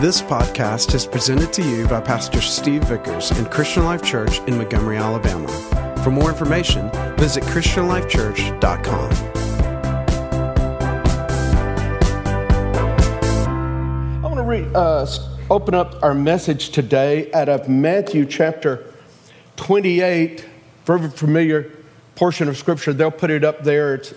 This podcast is presented to you by Pastor Steve Vickers and Christian Life Church in Montgomery, Alabama. For more information, visit ChristianLifeChurch.com. I want to uh, open up our message today out of Matthew chapter 28, very familiar portion of Scripture. They'll put it up there. It's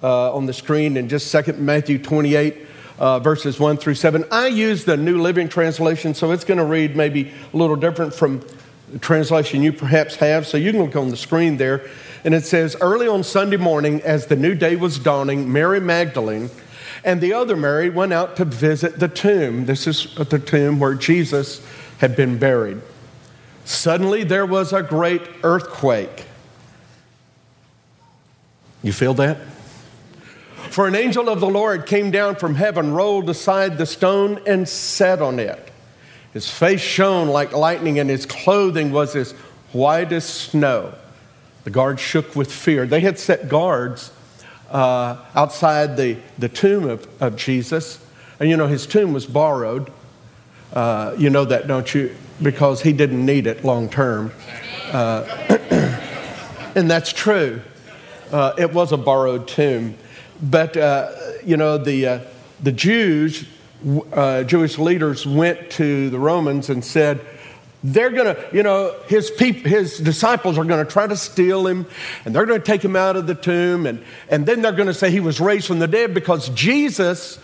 uh, on the screen in just a second. Matthew 28 uh, verses 1 through 7. I use the New Living Translation, so it's going to read maybe a little different from the translation you perhaps have. So you can look on the screen there. And it says, Early on Sunday morning, as the new day was dawning, Mary Magdalene and the other Mary went out to visit the tomb. This is the tomb where Jesus had been buried. Suddenly there was a great earthquake. You feel that? For an angel of the Lord came down from heaven, rolled aside the stone, and sat on it. His face shone like lightning, and his clothing was as white as snow. The guards shook with fear. They had set guards uh, outside the, the tomb of, of Jesus. And you know, his tomb was borrowed. Uh, you know that, don't you? Because he didn't need it long term. Uh, and that's true. Uh, it was a borrowed tomb. But, uh, you know, the, uh, the Jews, uh, Jewish leaders went to the Romans and said, they're going to, you know, his, peop- his disciples are going to try to steal him and they're going to take him out of the tomb and, and then they're going to say he was raised from the dead because Jesus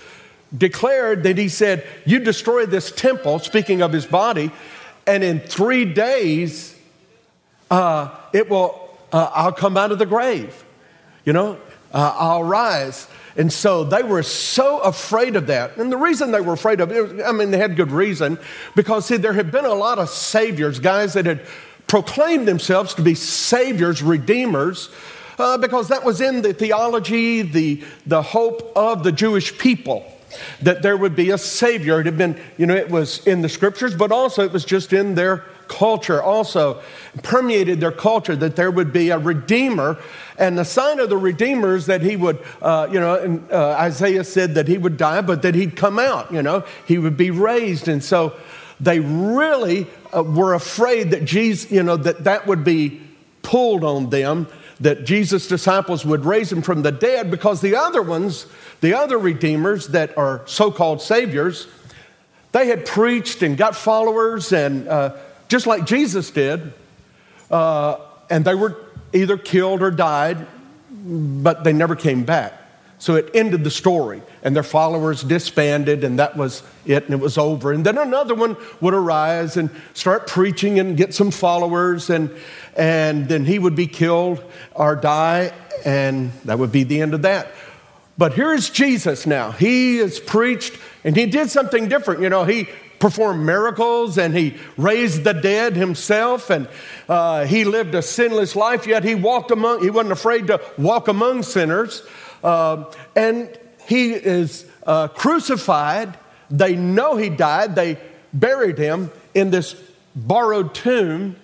declared that he said, You destroy this temple, speaking of his body, and in three days, uh, it will, uh, I'll come out of the grave. You know, uh, I'll rise. And so they were so afraid of that. And the reason they were afraid of it, I mean, they had good reason, because see, there had been a lot of saviors, guys that had proclaimed themselves to be saviors, redeemers, uh, because that was in the theology, the, the hope of the Jewish people. That there would be a savior. It had been, you know, it was in the scriptures, but also it was just in their culture also permeated their culture that there would be a redeemer and the sign of the redeemer is that he would uh, you know and, uh, isaiah said that he would die but that he'd come out you know he would be raised and so they really uh, were afraid that jesus you know that that would be pulled on them that jesus disciples would raise him from the dead because the other ones the other redeemers that are so-called saviors they had preached and got followers and uh, just like Jesus did. Uh, and they were either killed or died, but they never came back. So it ended the story, and their followers disbanded, and that was it, and it was over. And then another one would arise and start preaching and get some followers, and, and then he would be killed or die, and that would be the end of that. But here's Jesus now. He has preached, and he did something different. You know, he performed miracles and he raised the dead himself and uh, he lived a sinless life yet he walked among he wasn't afraid to walk among sinners. Uh, and he is uh, crucified. They know he died. They buried him in this borrowed tomb.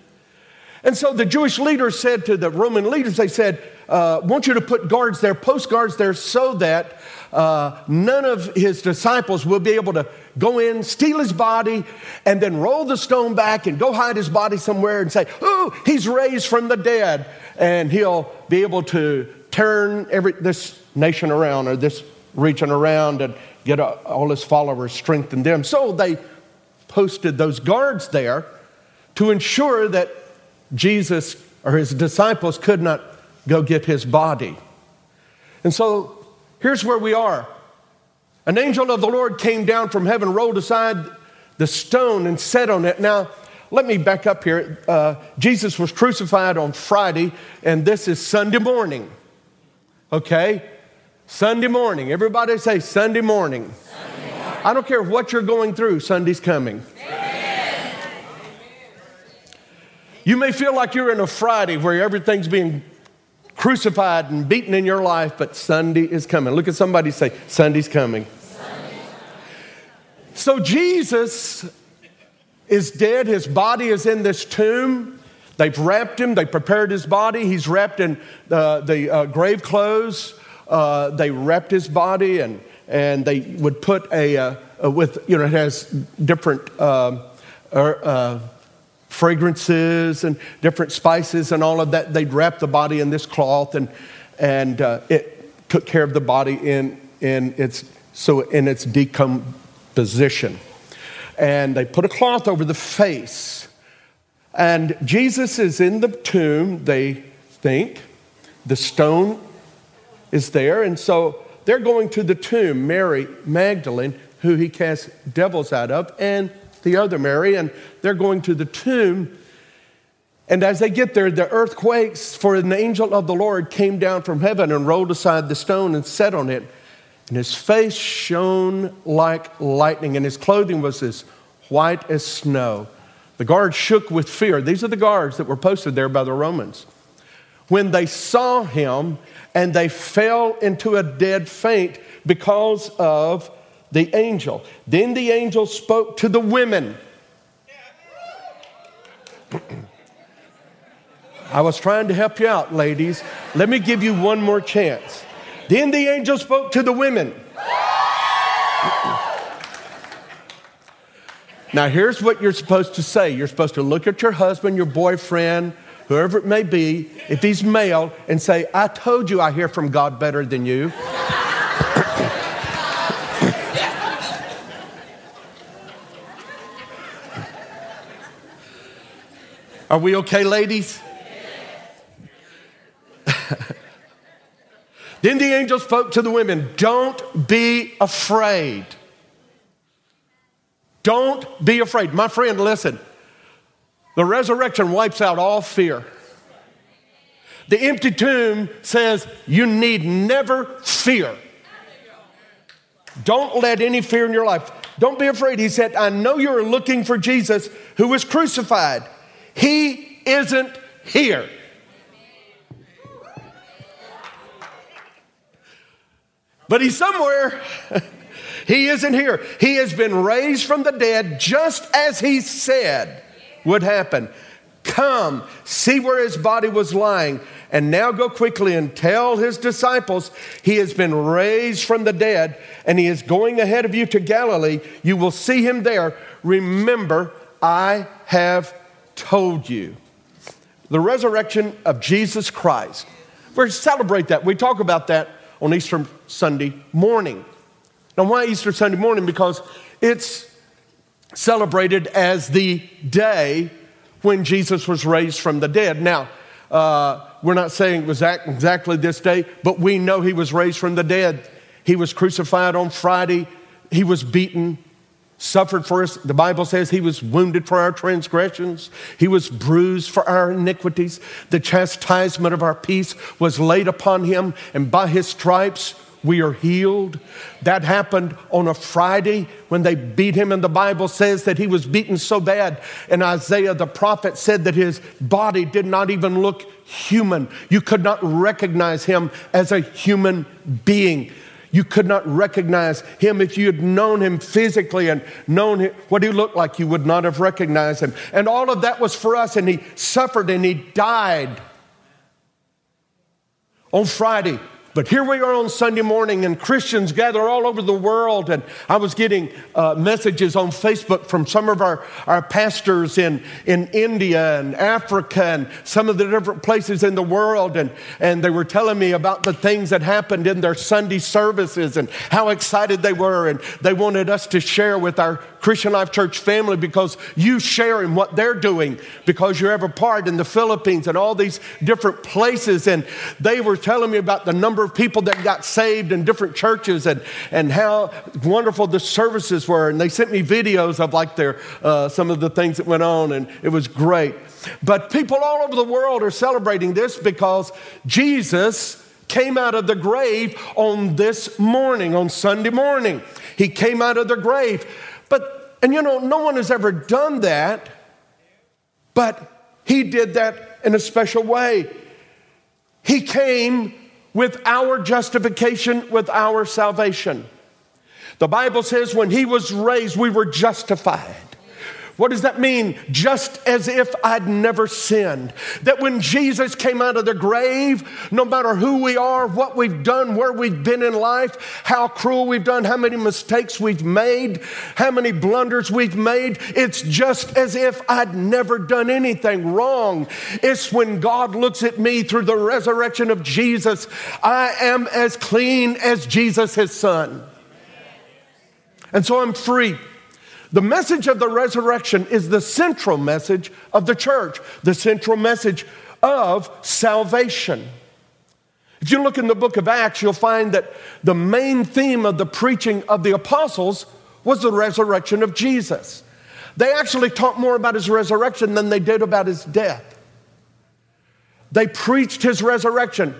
And so the jewish leaders said to the roman leaders they said uh, want you to put guards there post guards there so that uh, none of his disciples will be able to go in, steal his body, and then roll the stone back and go hide his body somewhere and say, Oh, he's raised from the dead. And he'll be able to turn every, this nation around or this region around and get all his followers, strengthen them. So they posted those guards there to ensure that Jesus or his disciples could not go get his body. And so Here's where we are. An angel of the Lord came down from heaven, rolled aside the stone, and sat on it. Now, let me back up here. Uh, Jesus was crucified on Friday, and this is Sunday morning. Okay? Sunday morning. Everybody say Sunday morning. Sunday morning. I don't care what you're going through, Sunday's coming. Amen. You may feel like you're in a Friday where everything's being crucified and beaten in your life, but Sunday is coming. Look at somebody say, Sunday's coming. So Jesus is dead. His body is in this tomb. They've wrapped him. They prepared his body. He's wrapped in uh, the uh, grave clothes. Uh, they wrapped his body and, and they would put a, uh, uh, with, you know, it has different um, er, uh, fragrances and different spices and all of that. They'd wrap the body in this cloth and, and uh, it took care of the body in, in, its, so in its decomposition. And they put a cloth over the face. And Jesus is in the tomb, they think. The stone is there. And so they're going to the tomb, Mary Magdalene, who he cast devils out of, and the other Mary, and they're going to the tomb. And as they get there, the earth quakes, for an angel of the Lord came down from heaven and rolled aside the stone and sat on it. And his face shone like lightning, and his clothing was as white as snow. The guards shook with fear. These are the guards that were posted there by the Romans. When they saw him, and they fell into a dead faint because of the angel. Then the angel spoke to the women. I was trying to help you out, ladies. Let me give you one more chance. Then the angel spoke to the women. Now, here's what you're supposed to say you're supposed to look at your husband, your boyfriend, whoever it may be, if he's male, and say, I told you I hear from God better than you. Are we okay, ladies? Then the angel spoke to the women Don't be afraid. Don't be afraid. My friend, listen. The resurrection wipes out all fear. The empty tomb says you need never fear. Don't let any fear in your life. Don't be afraid. He said, I know you're looking for Jesus who was crucified. He isn't here. But he's somewhere. he isn't here. He has been raised from the dead just as he said would happen. Come, see where his body was lying, and now go quickly and tell his disciples he has been raised from the dead, and he is going ahead of you to Galilee. You will see him there. Remember, I have told you. The resurrection of Jesus Christ. We celebrate that. We talk about that on Easter Sunday morning. Now, why Easter Sunday morning? Because it's celebrated as the day when Jesus was raised from the dead. Now, uh, we're not saying it was exactly this day, but we know he was raised from the dead. He was crucified on Friday, he was beaten, suffered for us. The Bible says he was wounded for our transgressions, he was bruised for our iniquities. The chastisement of our peace was laid upon him, and by his stripes we are healed. That happened on a Friday when they beat him, and the Bible says that he was beaten so bad. And Isaiah the prophet said that his body did not even look human. You could not recognize him as a human being. You could not recognize him if you had known him physically and known what he looked like, you would not have recognized him. And all of that was for us, and he suffered and he died on Friday. But here we are on Sunday morning, and Christians gather all over the world. And I was getting uh, messages on Facebook from some of our, our pastors in, in India and Africa and some of the different places in the world. And, and they were telling me about the things that happened in their Sunday services and how excited they were. And they wanted us to share with our Christian Life Church family because you share in what they're doing because you're ever part in the Philippines and all these different places. And they were telling me about the number of people that got saved in different churches and, and how wonderful the services were. And they sent me videos of like their, uh, some of the things that went on, and it was great. But people all over the world are celebrating this because Jesus came out of the grave on this morning, on Sunday morning. He came out of the grave. But, and you know, no one has ever done that, but he did that in a special way. He came with our justification, with our salvation. The Bible says when he was raised, we were justified. What does that mean? Just as if I'd never sinned. That when Jesus came out of the grave, no matter who we are, what we've done, where we've been in life, how cruel we've done, how many mistakes we've made, how many blunders we've made, it's just as if I'd never done anything wrong. It's when God looks at me through the resurrection of Jesus, I am as clean as Jesus, his son. And so I'm free. The message of the resurrection is the central message of the church, the central message of salvation. If you look in the book of Acts, you'll find that the main theme of the preaching of the apostles was the resurrection of Jesus. They actually talked more about his resurrection than they did about his death. They preached his resurrection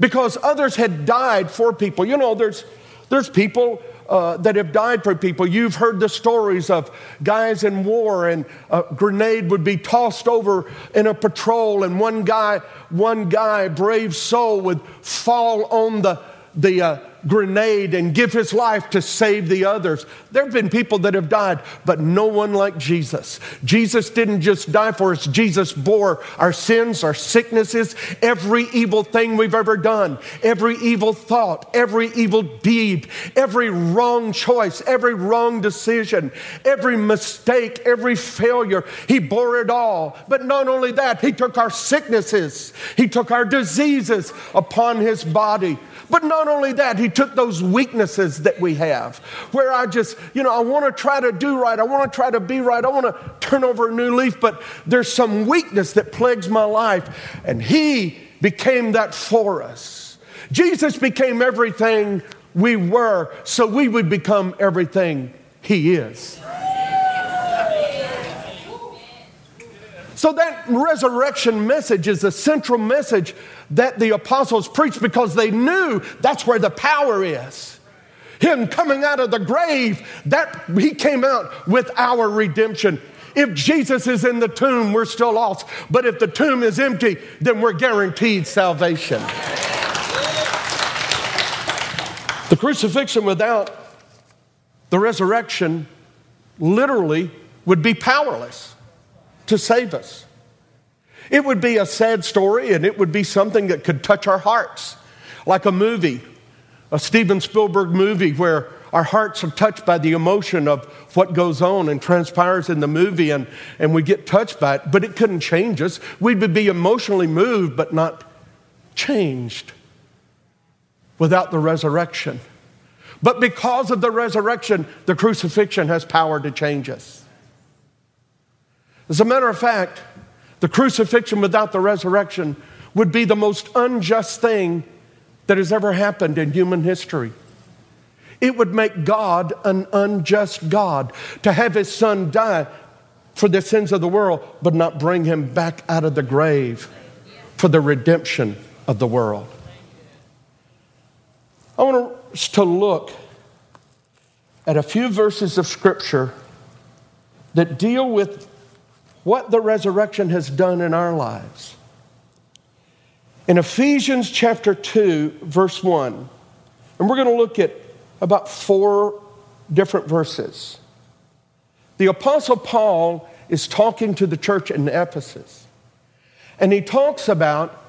because others had died for people. You know, there's, there's people uh, that have died for people. You've heard the stories of guys in war, and a grenade would be tossed over in a patrol, and one guy, one guy, brave soul, would fall on the the uh, grenade and give his life to save the others. There have been people that have died, but no one like Jesus. Jesus didn't just die for us, Jesus bore our sins, our sicknesses, every evil thing we've ever done, every evil thought, every evil deed, every wrong choice, every wrong decision, every mistake, every failure. He bore it all. But not only that, He took our sicknesses, He took our diseases upon His body. But not only that, he took those weaknesses that we have, where I just, you know, I want to try to do right, I want to try to be right, I want to turn over a new leaf, but there's some weakness that plagues my life. And he became that for us. Jesus became everything we were, so we would become everything he is. So, that resurrection message is the central message that the apostles preached because they knew that's where the power is. Him coming out of the grave, that he came out with our redemption. If Jesus is in the tomb, we're still lost. But if the tomb is empty, then we're guaranteed salvation. The crucifixion without the resurrection literally would be powerless to save us. It would be a sad story and it would be something that could touch our hearts, like a movie, a Steven Spielberg movie where our hearts are touched by the emotion of what goes on and transpires in the movie and, and we get touched by it, but it couldn't change us. We would be emotionally moved but not changed without the resurrection. But because of the resurrection, the crucifixion has power to change us. As a matter of fact, the crucifixion without the resurrection would be the most unjust thing that has ever happened in human history. It would make God an unjust God to have his son die for the sins of the world, but not bring him back out of the grave for the redemption of the world. I want us to look at a few verses of scripture that deal with what the resurrection has done in our lives. In Ephesians chapter 2, verse 1, and we're going to look at about four different verses. The Apostle Paul is talking to the church in Ephesus, and he talks about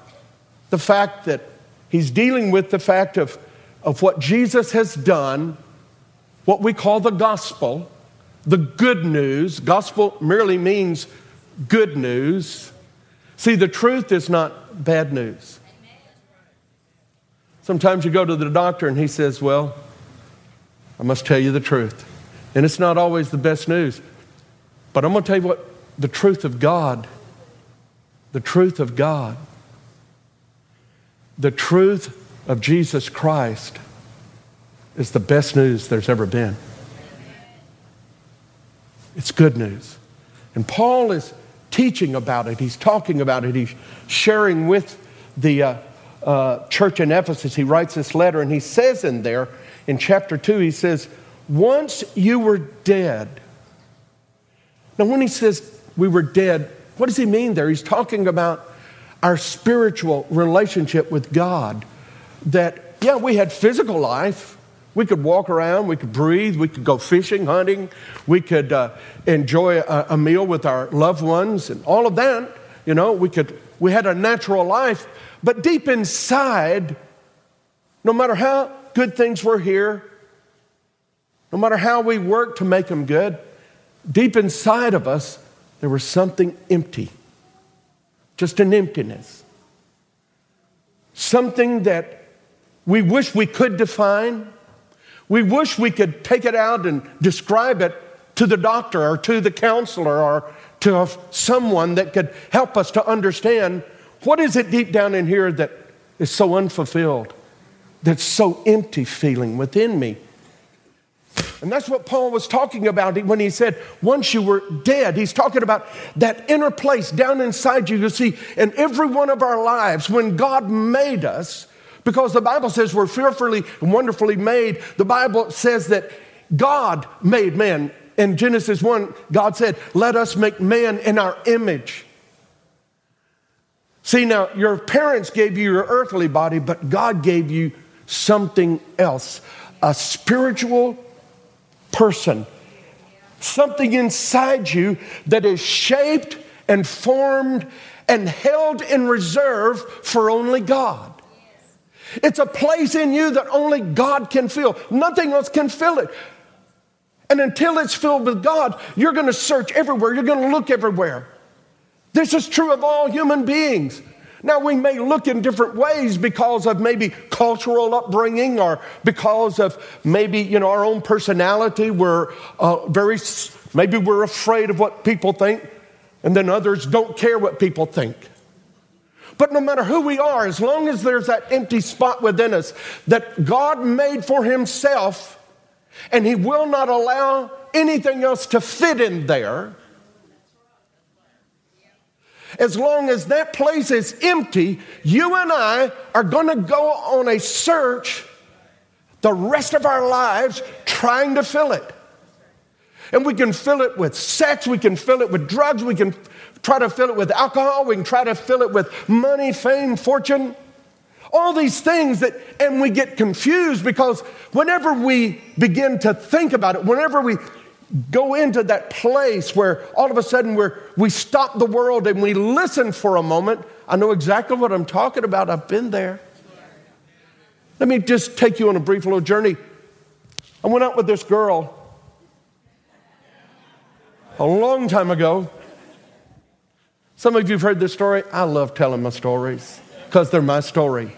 the fact that he's dealing with the fact of, of what Jesus has done, what we call the gospel, the good news. Gospel merely means good news. See, the truth is not bad news. Sometimes you go to the doctor and he says, Well, I must tell you the truth. And it's not always the best news. But I'm going to tell you what the truth of God, the truth of God, the truth of Jesus Christ is the best news there's ever been. It's good news. And Paul is teaching about it, he's talking about it, he's sharing with the uh, uh, church in Ephesus. He writes this letter, and he says in there, in chapter 2, he says, Once you were dead. Now, when he says we were dead, what does he mean there? He's talking about our spiritual relationship with God. That, yeah, we had physical life, We could walk around, we could breathe, we could go fishing, hunting, we could uh, enjoy a, a meal with our loved ones, and all of that. You know, we could. We had a natural life, but deep inside, no matter how good things were here, no matter how we worked to make them good, deep inside of us, there was something empty, just an emptiness. Something that we wish we could define. We wish we could take it out and describe it to the doctor or to the counselor or to someone that could help us to understand what is it deep down in here that is so unfulfilled, that's so empty feeling within me. And that's what Paul was talking about when he said, once you were dead. He's talking about that inner place down inside you. You see, in every one of our lives, when God made us, because the Bible says we're fearfully and wonderfully made, the Bible says that God made man. In Genesis 1, God said, Let us make man in our image. See, now, your parents gave you your earthly body, but God gave you something else a spiritual person, something inside you that is shaped and formed and held in reserve for only God. It's a place in you that only God can fill. Nothing else can fill it. And until it's filled with God, you're going to search everywhere, you're going to look everywhere. This is true of all human beings. Now, we may look in different ways because of maybe cultural upbringing or because of maybe, you know, our own personality. We're uh, very, maybe we're afraid of what people think, and then others don't care what people think. But no matter who we are, as long as there's that empty spot within us that God made for Himself, and He will not allow anything else to fit in there, as long as that place is empty, you and I are going to go on a search the rest of our lives trying to fill it. And we can fill it with sex, we can fill it with drugs, we can try to fill it with alcohol, we can try to fill it with money, fame, fortune. All these things that, and we get confused because whenever we begin to think about it, whenever we go into that place where all of a sudden we we stop the world and we listen for a moment. I know exactly what I'm talking about. I've been there. Let me just take you on a brief little journey. I went out with this girl a long time ago. Some of you have heard this story. I love telling my stories because they're my story.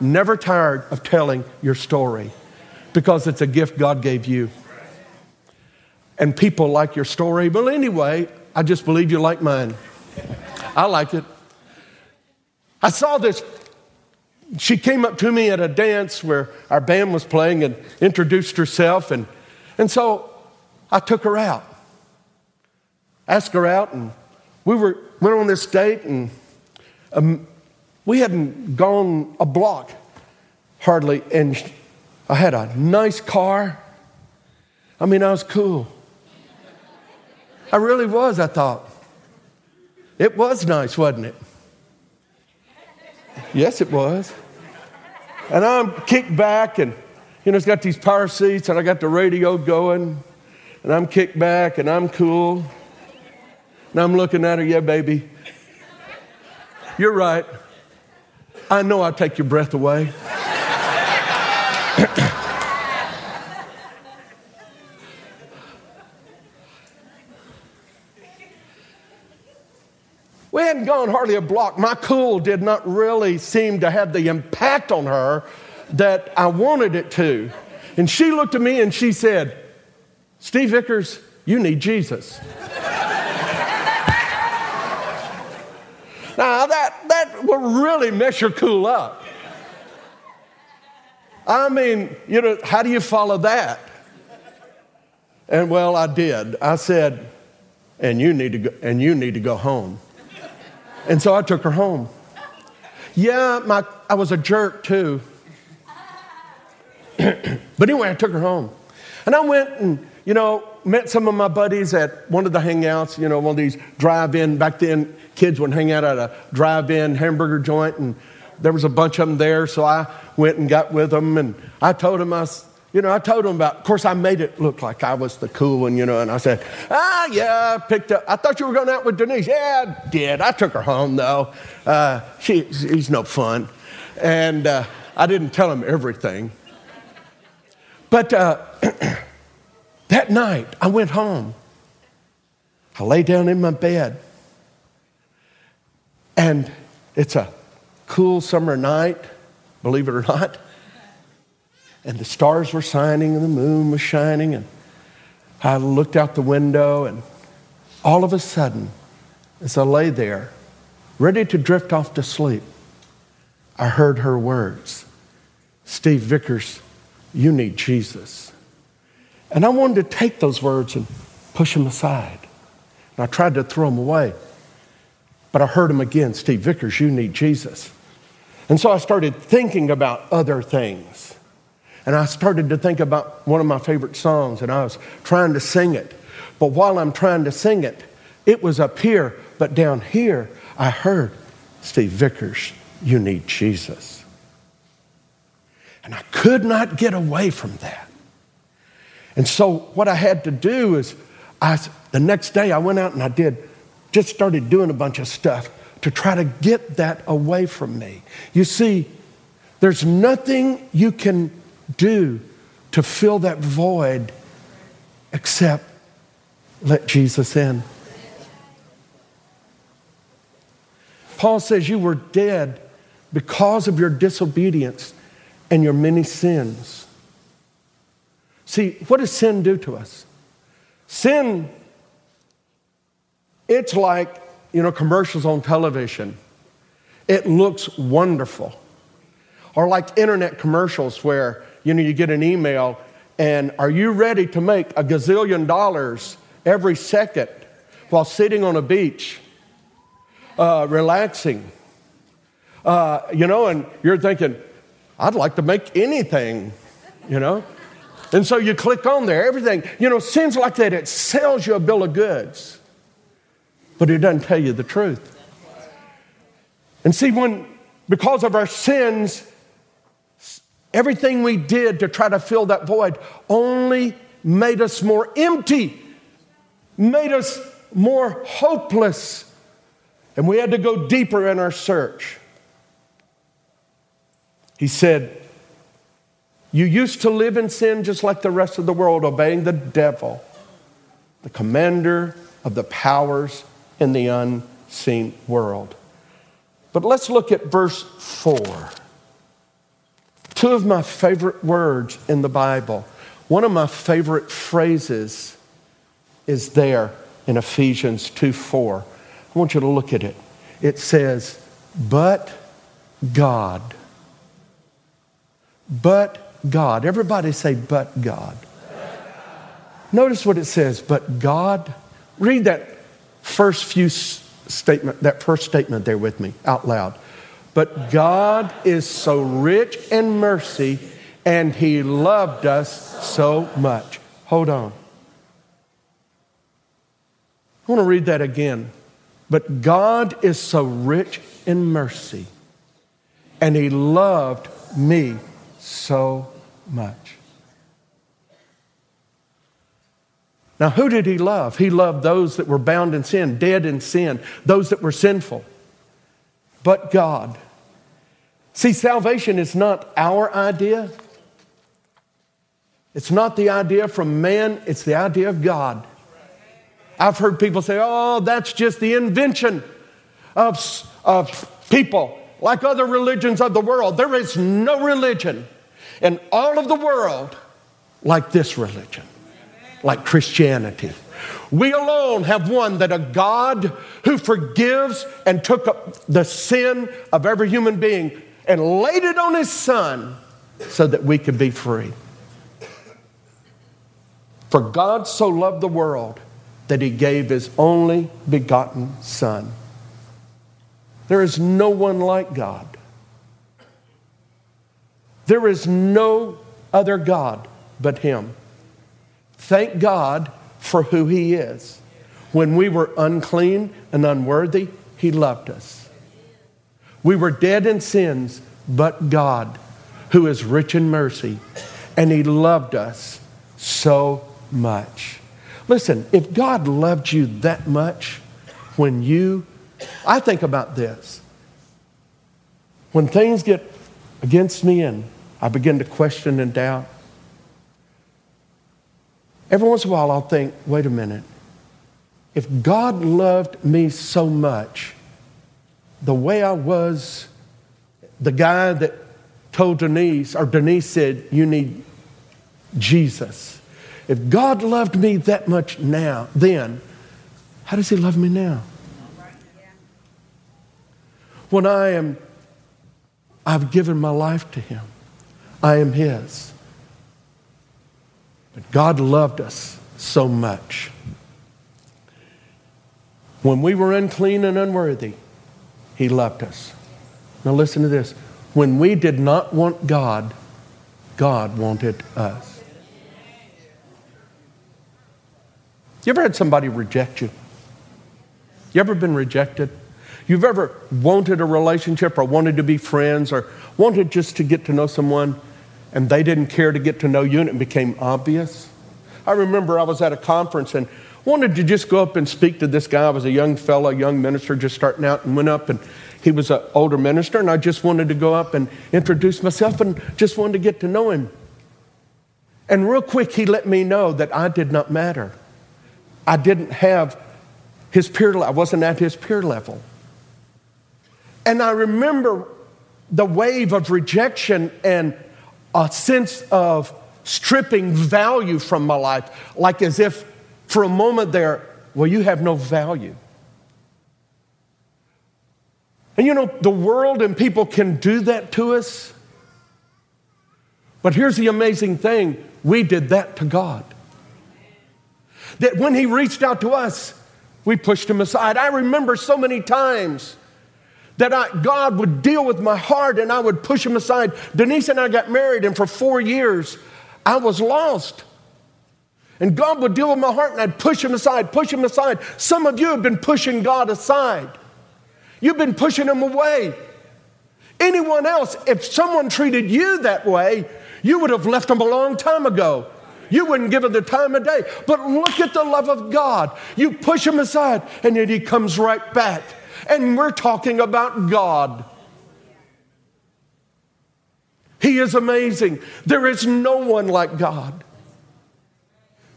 Never tired of telling your story because it's a gift God gave you and people like your story. But anyway, I just believe you like mine. I like it. I saw this. She came up to me at a dance where our band was playing and introduced herself. And, and so I took her out, asked her out, and we were, went on this date. And um, we hadn't gone a block hardly. And I had a nice car. I mean, I was cool. I really was, I thought. It was nice, wasn't it? Yes, it was. And I'm kicked back, and you know, it's got these power seats, and I got the radio going, and I'm kicked back, and I'm cool. And I'm looking at her, yeah, baby. You're right. I know I take your breath away. We hadn't gone hardly a block. My cool did not really seem to have the impact on her that I wanted it to. And she looked at me and she said, Steve Vickers, you need Jesus. Now, that, that will really mess your cool up. I mean, you know, how do you follow that? And well, I did. I said, and you need to go, and you need to go home. And so I took her home. Yeah, my, I was a jerk too. but anyway, I took her home. And I went and, you know, met some of my buddies at one of the hangouts, you know, one of these drive in. Back then, kids would hang out at a drive in hamburger joint, and there was a bunch of them there. So I went and got with them, and I told them, I, you know, I told them about, of course, I made it look like I was the cool one, you know, and I said, ah, yeah, I picked up, I thought you were going out with Denise. Yeah, I did. I took her home, though. Uh, she, she's no fun. And uh, I didn't tell him everything. But uh, that night, I went home. I lay down in my bed. And it's a cool summer night, believe it or not and the stars were shining and the moon was shining and I looked out the window and all of a sudden as I lay there ready to drift off to sleep I heard her words Steve Vickers you need Jesus and I wanted to take those words and push them aside and I tried to throw them away but I heard them again Steve Vickers you need Jesus and so I started thinking about other things and I started to think about one of my favorite songs, and I was trying to sing it. But while I'm trying to sing it, it was up here, but down here, I heard Steve Vickers, you need Jesus. And I could not get away from that. And so, what I had to do is, I, the next day, I went out and I did, just started doing a bunch of stuff to try to get that away from me. You see, there's nothing you can do to fill that void except let Jesus in. Paul says you were dead because of your disobedience and your many sins. See, what does sin do to us? Sin, it's like, you know, commercials on television. It looks wonderful. Or like internet commercials where you know, you get an email, and are you ready to make a gazillion dollars every second while sitting on a beach, uh, relaxing? Uh, you know, and you're thinking, I'd like to make anything, you know? And so you click on there, everything. You know, sins like that, it sells you a bill of goods, but it doesn't tell you the truth. And see, when, because of our sins, Everything we did to try to fill that void only made us more empty, made us more hopeless, and we had to go deeper in our search. He said, You used to live in sin just like the rest of the world, obeying the devil, the commander of the powers in the unseen world. But let's look at verse 4. Two of my favorite words in the Bible. One of my favorite phrases is there in Ephesians 2 4. I want you to look at it. It says, But God. But God. Everybody say, But God. Notice what it says, But God. Read that first few statement, that first statement there with me out loud. But God is so rich in mercy and He loved us so much. Hold on. I want to read that again. But God is so rich in mercy and He loved me so much. Now, who did He love? He loved those that were bound in sin, dead in sin, those that were sinful. But God. See, salvation is not our idea. It's not the idea from man, it's the idea of God. I've heard people say, oh, that's just the invention of, of people like other religions of the world. There is no religion in all of the world like this religion, like Christianity. We alone have one that a God who forgives and took up the sin of every human being and laid it on his son so that we could be free. For God so loved the world that he gave his only begotten son. There is no one like God. There is no other God but him. Thank God for who he is. When we were unclean and unworthy, he loved us. We were dead in sins, but God, who is rich in mercy, And He loved us so much. Listen, if God loved you that much when you, I think about this. When things get against me and I begin to question and doubt, every once in a while I'll think, wait a minute. If God loved me so much, the way I was, the guy that told Denise, or Denise said, You need Jesus. If God loved me that much now, then, how does He love me now? When I am, I've given my life to Him, I am His. But God loved us so much. When we were unclean and unworthy, He loved us. Now, listen to this. When we did not want God, God wanted us. You ever had somebody reject you? You ever been rejected? You've ever wanted a relationship or wanted to be friends or wanted just to get to know someone and they didn't care to get to know you and it became obvious? I remember I was at a conference and wanted to just go up and speak to this guy. I was a young fellow, young minister just starting out, and went up and he was an older minister, and I just wanted to go up and introduce myself and just wanted to get to know him. And real quick, he let me know that I did not matter. I didn't have his peer, I wasn't at his peer level. And I remember the wave of rejection and a sense of stripping value from my life, like as if for a moment there, well, you have no value. And you know, the world and people can do that to us. But here's the amazing thing we did that to God. That when He reached out to us, we pushed Him aside. I remember so many times that I, God would deal with my heart and I would push Him aside. Denise and I got married, and for four years, I was lost. And God would deal with my heart, and I'd push Him aside, push Him aside. Some of you have been pushing God aside. You've been pushing Him away. Anyone else, if someone treated you that way, you would have left them a long time ago. You wouldn't give it the time of day. But look at the love of God. You push him aside, and then he comes right back. And we're talking about God. He is amazing. There is no one like God.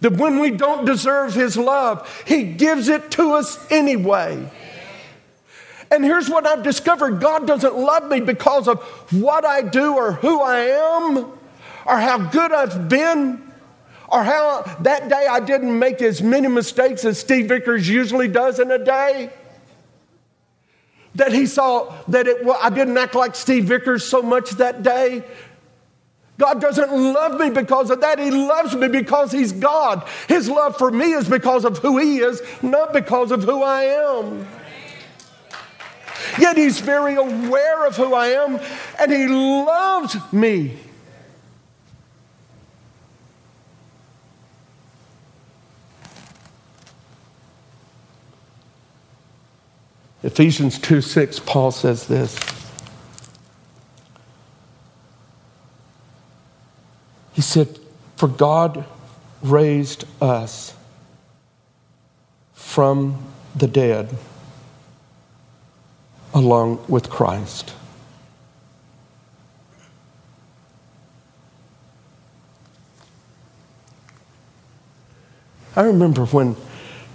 That when we don't deserve his love, he gives it to us anyway. And here's what I've discovered God doesn't love me because of what I do or who I am or how good I've been or how that day I didn't make as many mistakes as Steve Vickers usually does in a day. That he saw that it, well, I didn't act like Steve Vickers so much that day. God doesn't love me because of that. He loves me because He's God. His love for me is because of who He is, not because of who I am. Yet He's very aware of who I am and He loves me. Ephesians 2 6, Paul says this. He said, For God raised us from the dead along with Christ. I remember when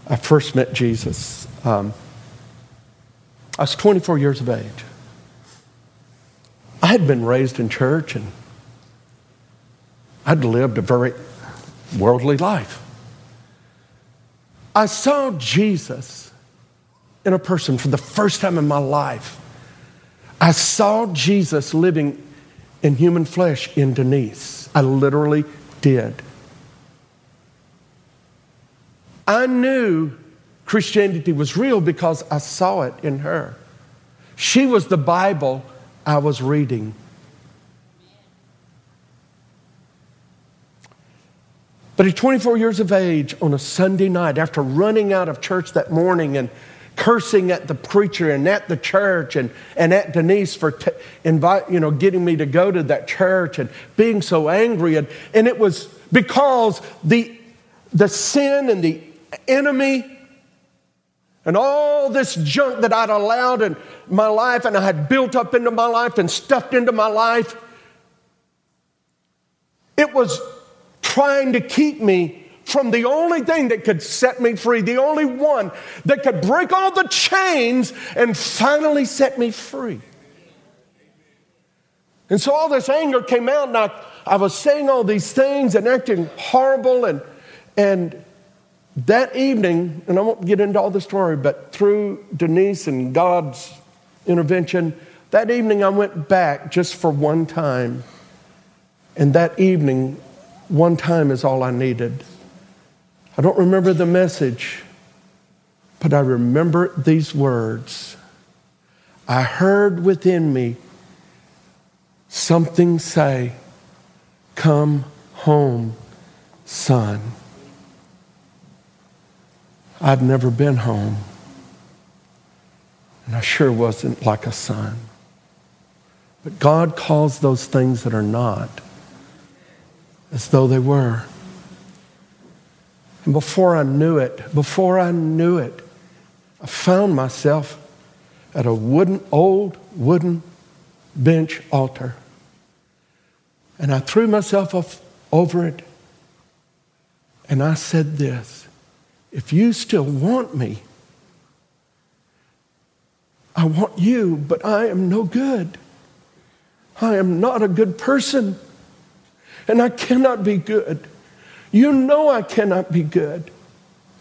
I first met Jesus. Um, I was 24 years of age. I had been raised in church and I'd lived a very worldly life. I saw Jesus in a person for the first time in my life. I saw Jesus living in human flesh in Denise. I literally did. I knew Christianity was real because I saw it in her. She was the Bible I was reading. But at 24 years of age, on a Sunday night, after running out of church that morning and cursing at the preacher and at the church and, and at Denise for t- invite, you know, getting me to go to that church and being so angry. And, and it was because the, the sin and the enemy and all this junk that I'd allowed in my life and I had built up into my life and stuffed into my life, it was trying to keep me from the only thing that could set me free, the only one that could break all the chains and finally set me free. And so all this anger came out, and I, I was saying all these things and acting horrible. And, and that evening, and I won't get into all the story, but through Denise and God's intervention, that evening I went back just for one time. And that evening, one time is all I needed. I don't remember the message, but I remember these words. I heard within me something say, Come home, son. I'd never been home, and I sure wasn't like a son. But God calls those things that are not as though they were. And before I knew it, before I knew it, I found myself at a wooden, old wooden bench altar. And I threw myself over it. And I said this If you still want me, I want you, but I am no good. I am not a good person. And I cannot be good. You know I cannot be good.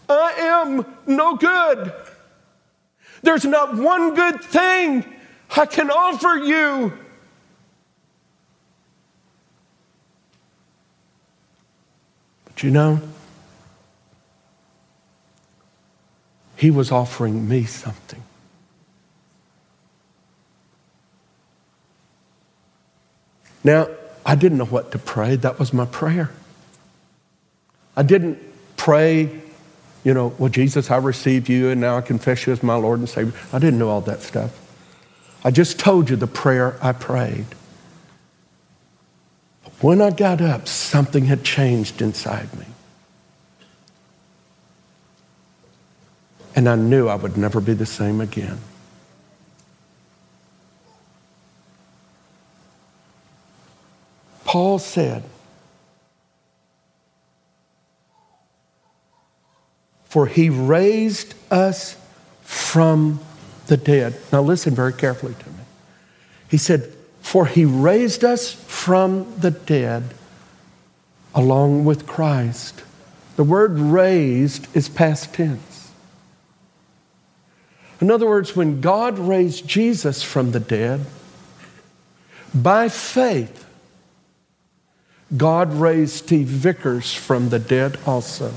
I am no good. There's not one good thing I can offer you. But you know, He was offering me something. Now, I didn't know what to pray. That was my prayer. I didn't pray, you know, well, Jesus, I received you and now I confess you as my Lord and Savior. I didn't know all that stuff. I just told you the prayer I prayed. But when I got up, something had changed inside me. And I knew I would never be the same again. Paul said, for he raised us from the dead. Now, listen very carefully to me. He said, For he raised us from the dead along with Christ. The word raised is past tense. In other words, when God raised Jesus from the dead, by faith, God raised Steve Vickers from the dead also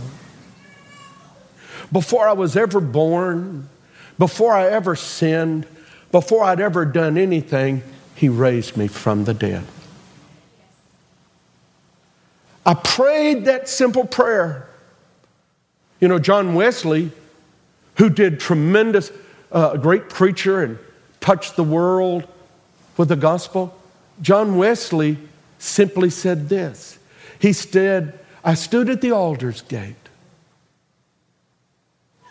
before I was ever born, before I ever sinned, before I'd ever done anything, He raised me from the dead. I prayed that simple prayer. You know, John Wesley, who did tremendous, a great preacher and touched the world with the gospel, John Wesley simply said this. He said, I stood at the Aldersgate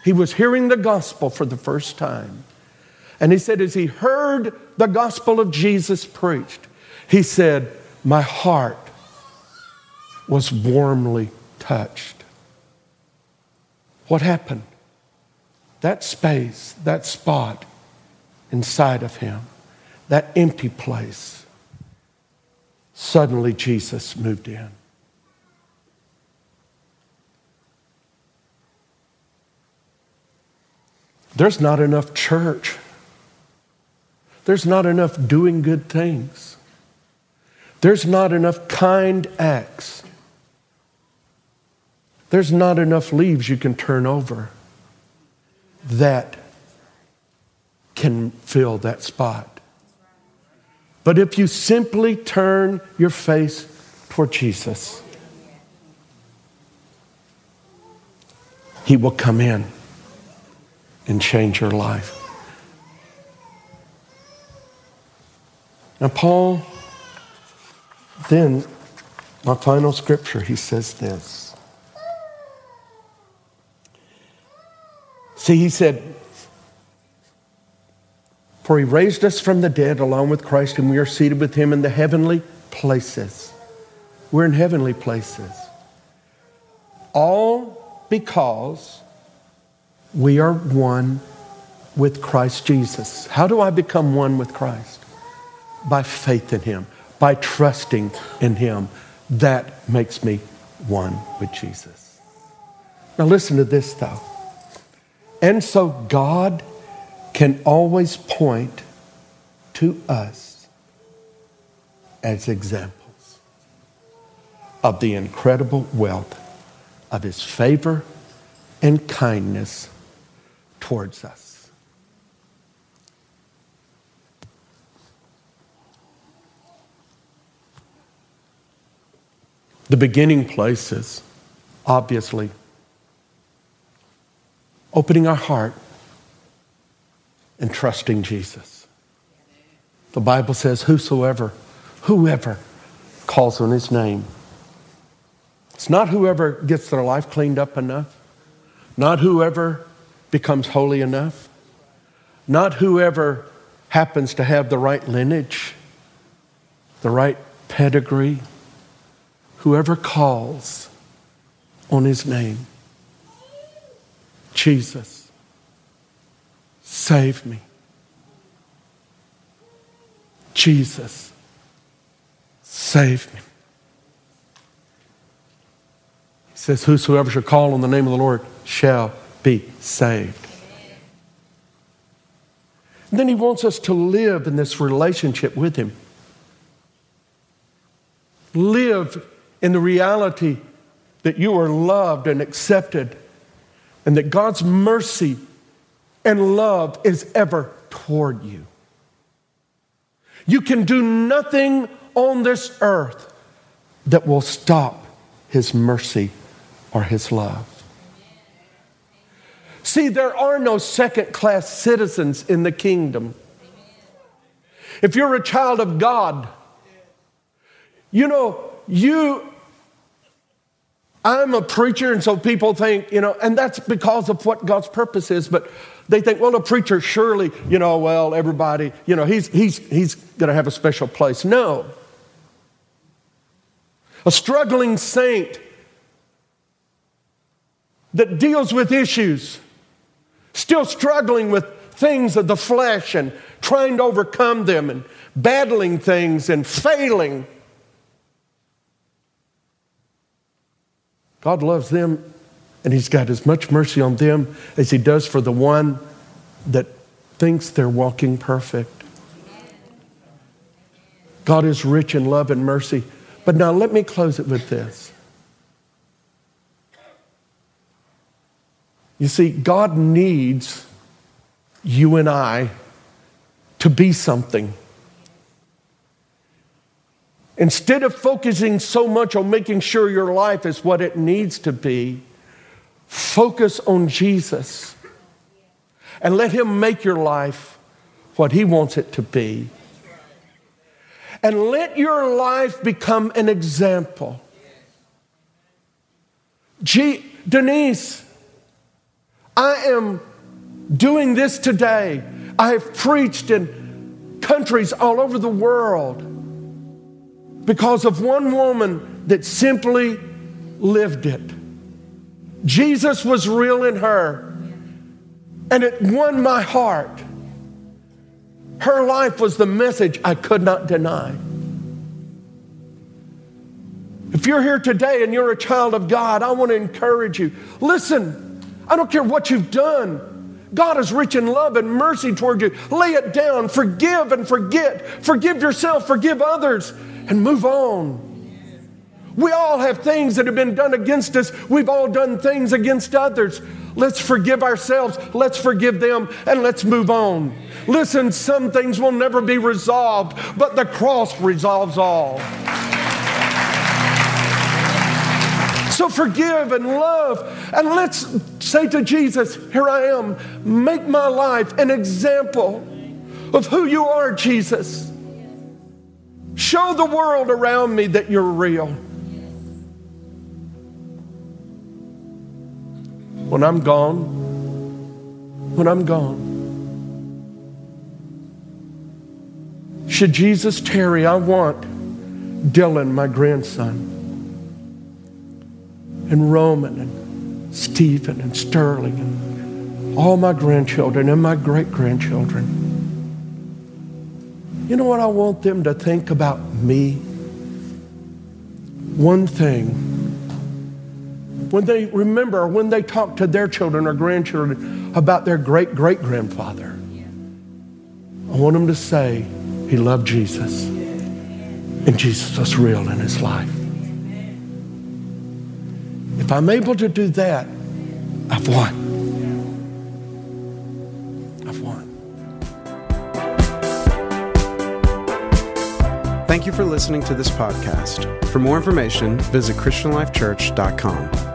he was hearing the gospel for the first time. And he said, as he heard the gospel of Jesus preached, he said, My heart was warmly touched. What happened? That space, that spot inside of him, that empty place, suddenly Jesus moved in. There's not enough church. There's not enough doing good things. There's not enough kind acts. There's not enough leaves you can turn over that can fill that spot. But if you simply turn your face toward Jesus, He will come in and change your life. Now, Paul, then, my final scripture, he says this. See, he said, For he raised us from the dead along with Christ, and we are seated with him in the heavenly places. We're in heavenly places. All because we are one with Christ Jesus. How do I become one with Christ? By faith in Him, by trusting in Him. That makes me one with Jesus. Now, listen to this though. And so, God can always point to us as examples of the incredible wealth of His favor and kindness towards us. The beginning places, obviously opening our heart and trusting Jesus. The Bible says, Whosoever, whoever calls on his name. It's not whoever gets their life cleaned up enough, not whoever becomes holy enough. Not whoever happens to have the right lineage, the right pedigree, whoever calls on his name. Jesus, save me. Jesus, save me. He says, Whosoever shall call on the name of the Lord shall be saved. And then he wants us to live in this relationship with him. Live in the reality that you are loved and accepted, and that God's mercy and love is ever toward you. You can do nothing on this earth that will stop his mercy or his love. See, there are no second class citizens in the kingdom. If you're a child of God, you know, you, I'm a preacher, and so people think, you know, and that's because of what God's purpose is, but they think, well, a preacher surely, you know, well, everybody, you know, he's, he's, he's going to have a special place. No. A struggling saint that deals with issues still struggling with things of the flesh and trying to overcome them and battling things and failing. God loves them and He's got as much mercy on them as He does for the one that thinks they're walking perfect. God is rich in love and mercy. But now let me close it with this. You see, God needs you and I to be something. Instead of focusing so much on making sure your life is what it needs to be, focus on Jesus and let Him make your life what He wants it to be. And let your life become an example. G- Denise, I am doing this today. I have preached in countries all over the world because of one woman that simply lived it. Jesus was real in her, and it won my heart. Her life was the message I could not deny. If you're here today and you're a child of God, I want to encourage you. Listen, I don't care what you've done. God is rich in love and mercy toward you. Lay it down, forgive and forget. Forgive yourself, forgive others, and move on. We all have things that have been done against us. We've all done things against others. Let's forgive ourselves, let's forgive them, and let's move on. Listen, some things will never be resolved, but the cross resolves all. So forgive and love. And let's say to Jesus, Here I am. Make my life an example of who you are, Jesus. Show the world around me that you're real. When I'm gone, when I'm gone, should Jesus tarry, I want Dylan, my grandson, and Roman, and Stephen, and Sterling, and all my grandchildren and my great grandchildren. You know what I want them to think about me? One thing. When they remember, when they talk to their children or grandchildren about their great great grandfather, I want them to say he loved Jesus and Jesus was real in his life. If I'm able to do that, I've won. Thank you for listening to this podcast. For more information, visit ChristianLifeChurch.com.